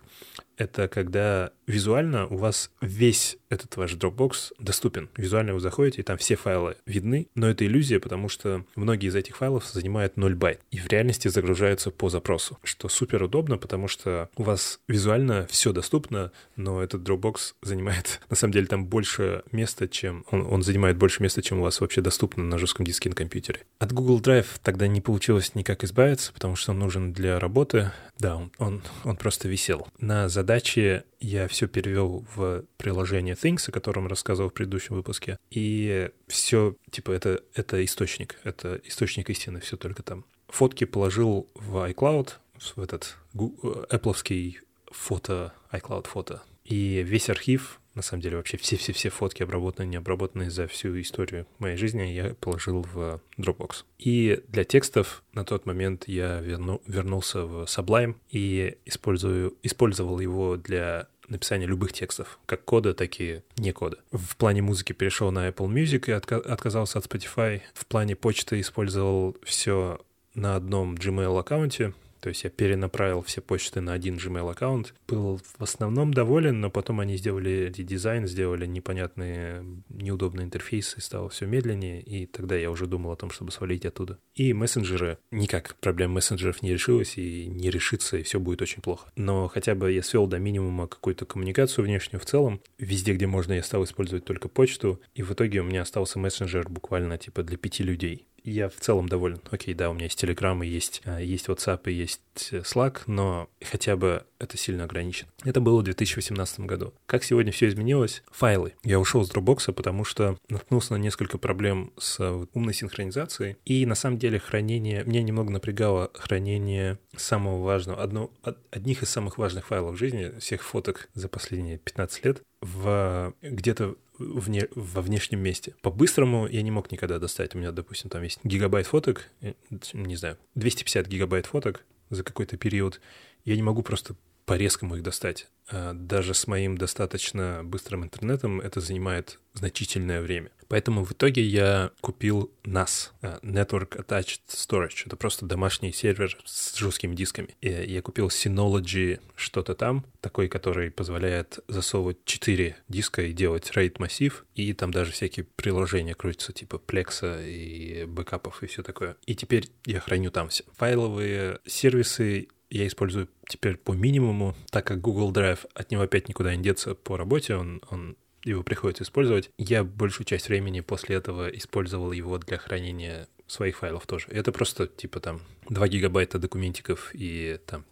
это когда визуально у вас весь этот ваш Dropbox доступен. Визуально вы заходите, и там все файлы видны, но это иллюзия, потому что многие из этих файлов занимают 0 байт и в реальности загружаются по запросу, что супер удобно, потому что у вас визуально все доступно, но этот Dropbox занимает, на самом деле, там больше места, чем... Он, он занимает больше места, чем у вас вообще доступно на жестком диске на компьютере. От Google Drive тогда не получилось никак избавиться, потому что он нужен для работы. Да, он, он, он просто висел. На задачи я все перевел в приложение Things, о котором рассказывал в предыдущем выпуске. И все, типа, это, это источник, это источник истины, все только там. Фотки положил в iCloud, в этот Apple фото, iCloud фото. И весь архив, на самом деле вообще все-все-все фотки, обработанные, не обработанные за всю историю моей жизни, я положил в Dropbox. И для текстов на тот момент я верну, вернулся в Sublime и использую, использовал его для написания любых текстов, как кода, так и не кода. В плане музыки перешел на Apple Music и отка- отказался от Spotify. В плане почты использовал все на одном Gmail аккаунте, то есть я перенаправил все почты на один Gmail аккаунт. Был в основном доволен, но потом они сделали редизайн, сделали непонятные, неудобные интерфейсы, стало все медленнее, и тогда я уже думал о том, чтобы свалить оттуда. И мессенджеры, никак проблем мессенджеров не решилась и не решится, и все будет очень плохо. Но хотя бы я свел до минимума какую-то коммуникацию внешнюю в целом. Везде, где можно, я стал использовать только почту, и в итоге у меня остался мессенджер буквально типа для пяти людей я в целом доволен. Окей, да, у меня есть Telegram, и есть, а, есть WhatsApp, и есть э, Slack, но хотя бы это сильно ограничено. Это было в 2018 году. Как сегодня все изменилось? Файлы. Я ушел с Dropbox, потому что наткнулся на несколько проблем с э, умной синхронизацией. И на самом деле хранение... Меня немного напрягало хранение самого важного, одно, одних из самых важных файлов в жизни, всех фоток за последние 15 лет, в где-то вне, во внешнем месте. По-быстрому я не мог никогда достать. У меня, допустим, там есть гигабайт фоток, э, не знаю, 250 гигабайт фоток за какой-то период. Я не могу просто по-резкому их достать. А даже с моим достаточно быстрым интернетом это занимает значительное время. Поэтому в итоге я купил NAS, а, Network Attached Storage. Это просто домашний сервер с жесткими дисками. И я купил Synology что-то там, такой, который позволяет засовывать 4 диска и делать RAID массив. И там даже всякие приложения крутятся, типа Plex и бэкапов и все такое. И теперь я храню там все. Файловые сервисы я использую теперь по минимуму, так как Google Drive от него опять никуда не деться по работе, он, он его приходится использовать. Я большую часть времени после этого использовал его для хранения своих файлов тоже. Это просто типа там 2 гигабайта документиков и там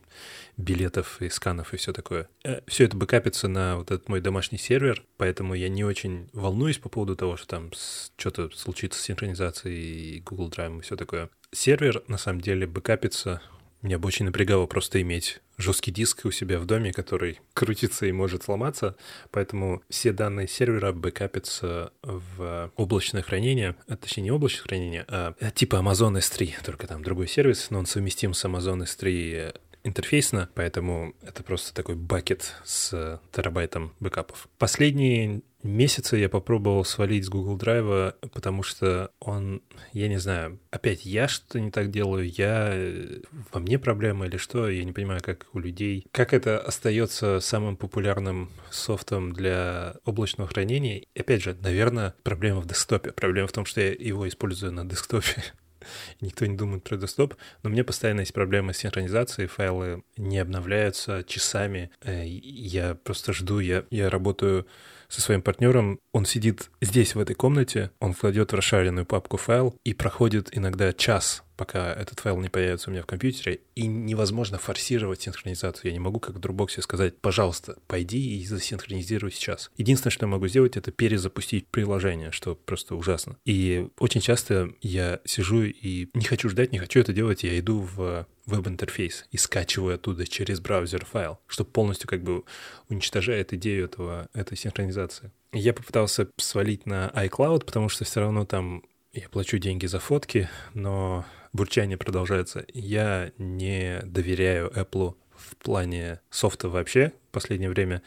билетов и сканов и все такое. Э, все это бэкапится на вот этот мой домашний сервер, поэтому я не очень волнуюсь по поводу того, что там что-то случится с синхронизацией Google Drive и все такое. Сервер на самом деле бэкапится меня бы очень напрягало просто иметь жесткий диск у себя в доме, который крутится и может сломаться, поэтому все данные сервера бэкапятся в облачное хранение, а, точнее не облачное хранение, а типа Amazon S3, только там другой сервис, но он совместим с Amazon S3 интерфейсно, поэтому это просто такой бакет с терабайтом бэкапов. Последние месяца я попробовал свалить с Google Drive, потому что он, я не знаю, опять я что-то не так делаю, я во мне проблема или что, я не понимаю, как у людей, как это остается самым популярным софтом для облачного хранения. Опять же, наверное, проблема в десктопе. Проблема в том, что я его использую на десктопе. Никто не думает про десктоп, но у меня постоянно есть проблемы с синхронизацией, файлы не обновляются часами. Э, я просто жду, я, я работаю со своим партнером. Он сидит здесь, в этой комнате, он кладет в расшаренную папку файл и проходит иногда час, пока этот файл не появится у меня в компьютере, и невозможно форсировать синхронизацию. Я не могу, как в Dropbox, сказать, пожалуйста, пойди и засинхронизируй сейчас. Единственное, что я могу сделать, это перезапустить приложение, что просто ужасно. И очень часто я сижу и не хочу ждать, не хочу это делать, я иду в веб-интерфейс и скачиваю оттуда через браузер файл, что полностью как бы уничтожает идею этого, этой синхронизации. Я попытался свалить на iCloud, потому что все равно там я плачу деньги за фотки, но бурчание продолжается. Я не доверяю Apple в плане софта вообще в последнее время.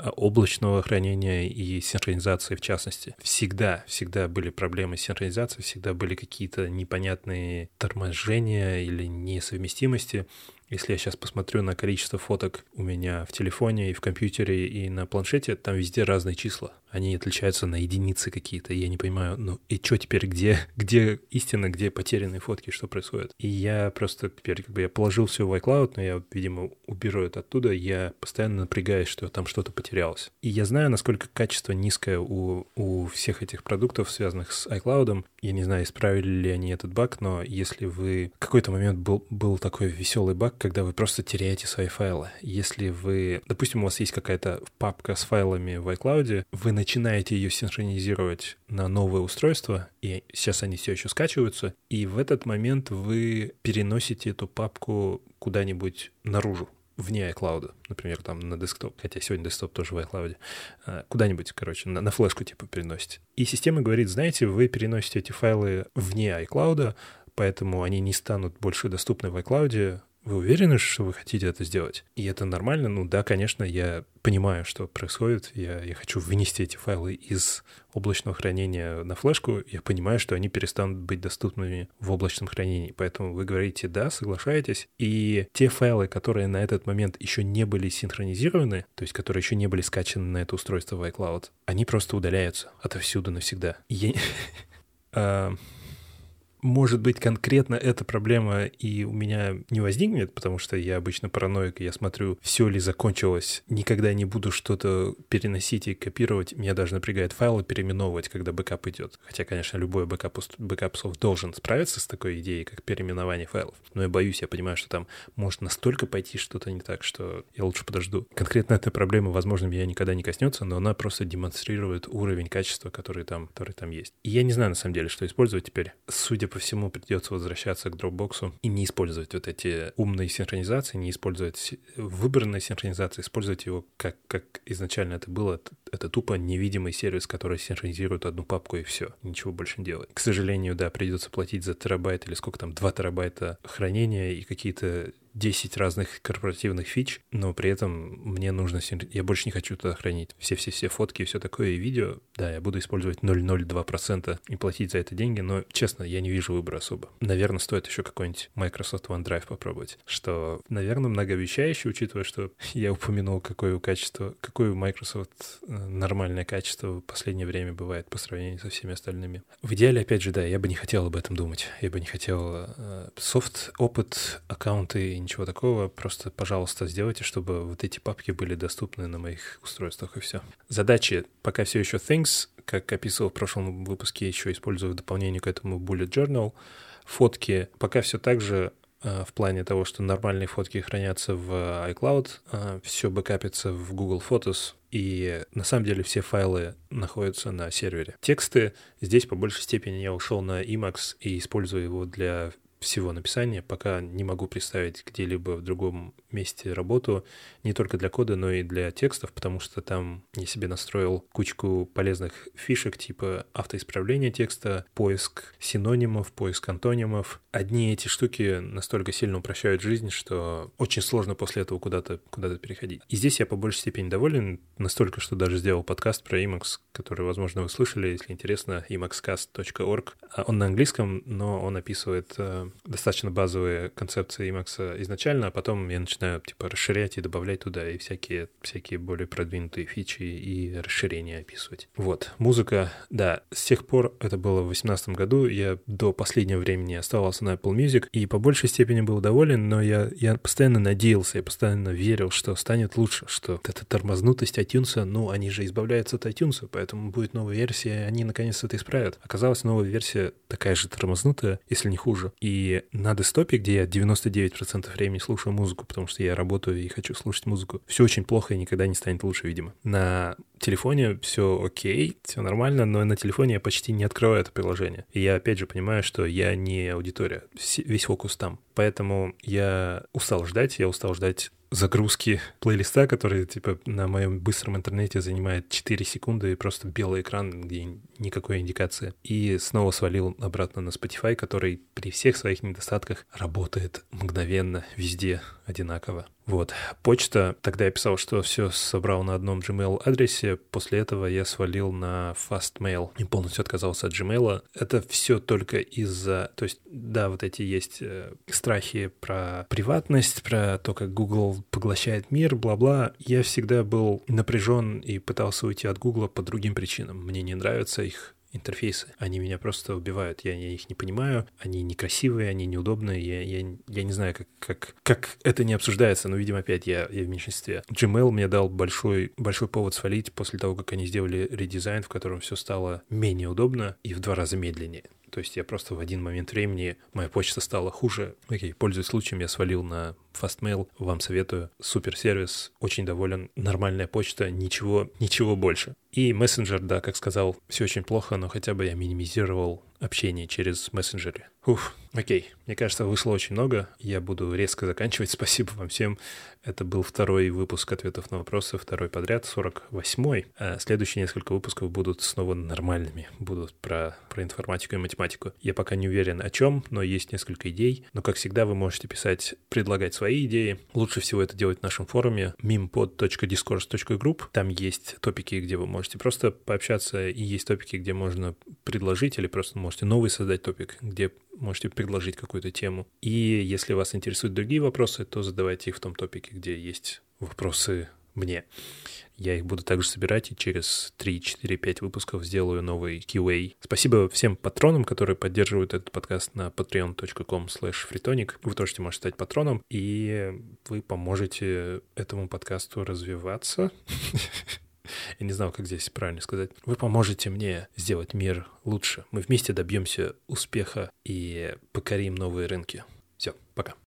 Э, облачного хранения и синхронизации в частности. Всегда, всегда были проблемы с синхронизацией, всегда были какие-то непонятные торможения или несовместимости. Если я сейчас посмотрю на количество фоток у меня в телефоне и в компьютере и на планшете, там везде разные числа. Они отличаются на единицы какие-то. Я не понимаю, ну и что теперь, где, где истина, где потерянные фотки, что происходит? И я просто теперь как бы я положил все в iCloud, но я, видимо, уберу это оттуда. Я постоянно напрягаюсь, что там что-то потерялось. И я знаю, насколько качество низкое у, у всех этих продуктов, связанных с iCloud. Я не знаю, исправили ли они этот баг, но если вы... В какой-то момент был, был такой веселый баг, когда вы просто теряете свои файлы. Если вы, допустим, у вас есть какая-то папка с файлами в iCloud, вы начинаете ее синхронизировать на новое устройство, и сейчас они все еще скачиваются, и в этот момент вы переносите эту папку куда-нибудь наружу вне iCloud, например, там на десктоп, хотя сегодня десктоп тоже в iCloud, а, куда-нибудь, короче, на, на флешку типа переносите. И система говорит, знаете, вы переносите эти файлы вне iCloud, поэтому они не станут больше доступны в iCloud, вы уверены, что вы хотите это сделать? И это нормально? Ну да, конечно, я понимаю, что происходит. Я, я хочу вынести эти файлы из облачного хранения на флешку. Я понимаю, что они перестанут быть доступными в облачном хранении. Поэтому вы говорите «да», соглашаетесь. И те файлы, которые на этот момент еще не были синхронизированы, то есть которые еще не были скачаны на это устройство в iCloud, они просто удаляются отовсюду навсегда. Я... Может быть, конкретно эта проблема и у меня не возникнет, потому что я обычно параноик, я смотрю, все ли закончилось, никогда не буду что-то переносить и копировать, меня даже напрягает файлы переименовывать, когда бэкап идет. Хотя, конечно, любой бэкап, бэкап софт должен справиться с такой идеей, как переименование файлов. Но я боюсь, я понимаю, что там может настолько пойти что-то не так, что я лучше подожду. Конкретно эта проблема, возможно, меня никогда не коснется, но она просто демонстрирует уровень качества, который там, который там есть. И я не знаю, на самом деле, что использовать теперь. Судя по всему, придется возвращаться к Dropbox и не использовать вот эти умные синхронизации, не использовать выбранные синхронизации, использовать его как, как изначально это было. Это, это тупо невидимый сервис, который синхронизирует одну папку и все, ничего больше не делает. К сожалению, да, придется платить за терабайт или сколько там, 2 терабайта хранения и какие-то 10 разных корпоративных фич, но при этом мне нужно... Я больше не хочу туда хранить все-все-все фотки и все такое, и видео. Да, я буду использовать 0,02% и платить за это деньги, но, честно, я не вижу выбора особо. Наверное, стоит еще какой-нибудь Microsoft OneDrive попробовать, что, наверное, многообещающе, учитывая, что я упомянул, какое качество, какое у Microsoft э, нормальное качество в последнее время бывает по сравнению со всеми остальными. В идеале, опять же, да, я бы не хотел об этом думать. Я бы не хотел э, софт, опыт, аккаунты ничего такого. Просто, пожалуйста, сделайте, чтобы вот эти папки были доступны на моих устройствах, и все. Задачи пока все еще Things, как описывал в прошлом выпуске, еще использую в дополнение к этому Bullet Journal. Фотки пока все так же э, в плане того, что нормальные фотки хранятся в iCloud, э, все бэкапится в Google Photos, и на самом деле все файлы находятся на сервере. Тексты здесь по большей степени я ушел на Emacs и использую его для всего написания, пока не могу представить где-либо в другом месте работу, не только для кода, но и для текстов, потому что там я себе настроил кучку полезных фишек, типа автоисправления текста, поиск синонимов, поиск антонимов. Одни эти штуки настолько сильно упрощают жизнь, что очень сложно после этого куда-то куда переходить. И здесь я по большей степени доволен, настолько, что даже сделал подкаст про Emacs, который, возможно, вы слышали, если интересно, emacscast.org. А он на английском, но он описывает э, достаточно базовые концепции Emacs изначально, а потом я начинаю типа расширять и добавлять туда и всякие, всякие более продвинутые фичи и расширения описывать. Вот. Музыка, да, с тех пор, это было в 2018 году, я до последнего времени оставался на Apple Music и по большей степени был доволен, но я, я постоянно надеялся, я постоянно верил, что станет лучше, что эта тормознутость iTunes, ну, они же избавляются от iTunes, поэтому будет новая версия, они наконец это исправят. Оказалось, новая версия такая же тормознутая, если не хуже. И на десктопе, где я 99% времени слушаю музыку, потому что я работаю и хочу слушать музыку, все очень плохо и никогда не станет лучше, видимо. На телефоне все окей, все нормально, но на телефоне я почти не открываю это приложение. И я опять же понимаю, что я не аудитория, весь фокус там. Поэтому я устал ждать, я устал ждать загрузки плейлиста, который, типа, на моем быстром интернете занимает 4 секунды и просто белый экран, где никакой индикации. И снова свалил обратно на Spotify, который при всех своих недостатках работает мгновенно, везде одинаково. Вот. Почта, тогда я писал, что все собрал на одном Gmail адресе, после этого я свалил на Fastmail и полностью отказался от Gmail. Это все только из-за, то есть, да, вот эти есть э, страхи про приватность, про то, как Google поглощает мир, бла-бла. Я всегда был напряжен и пытался уйти от Google по другим причинам. Мне не нравится их интерфейсы. Они меня просто убивают. Я, я их не понимаю. Они некрасивые, они неудобные. Я, я, я не знаю, как, как, как это не обсуждается, но, видимо, опять я, я в меньшинстве. Gmail мне дал большой, большой повод свалить после того, как они сделали редизайн, в котором все стало менее удобно и в два раза медленнее. То есть я просто в один момент времени, моя почта стала хуже. Окей, пользуясь случаем, я свалил на Fastmail. Вам советую. Супер сервис, очень доволен. Нормальная почта, ничего, ничего больше. И мессенджер, да, как сказал, все очень плохо, но хотя бы я минимизировал общение через мессенджеры. Уф, окей. Мне кажется, вышло очень много. Я буду резко заканчивать. Спасибо вам всем. Это был второй выпуск ответов на вопросы, второй подряд, 48-й. А следующие несколько выпусков будут снова нормальными. Будут про, про информатику и математику. Я пока не уверен о чем, но есть несколько идей. Но, как всегда, вы можете писать, предлагать свои идеи. Лучше всего это делать в нашем форуме mimpod.discourse.group. Там есть топики, где вы можете просто пообщаться, и есть топики, где можно предложить или просто можете новый создать топик, где можете предложить какую-то тему. И если вас интересуют другие вопросы, то задавайте их в том топике, где есть вопросы мне. Я их буду также собирать и через 3-4-5 выпусков сделаю новый QA. Спасибо всем патронам, которые поддерживают этот подкаст на patreon.com freetonic. Вы тоже можете стать патроном, и вы поможете этому подкасту развиваться. Я не знаю, как здесь правильно сказать. Вы поможете мне сделать мир лучше. Мы вместе добьемся успеха и покорим новые рынки. Все, пока.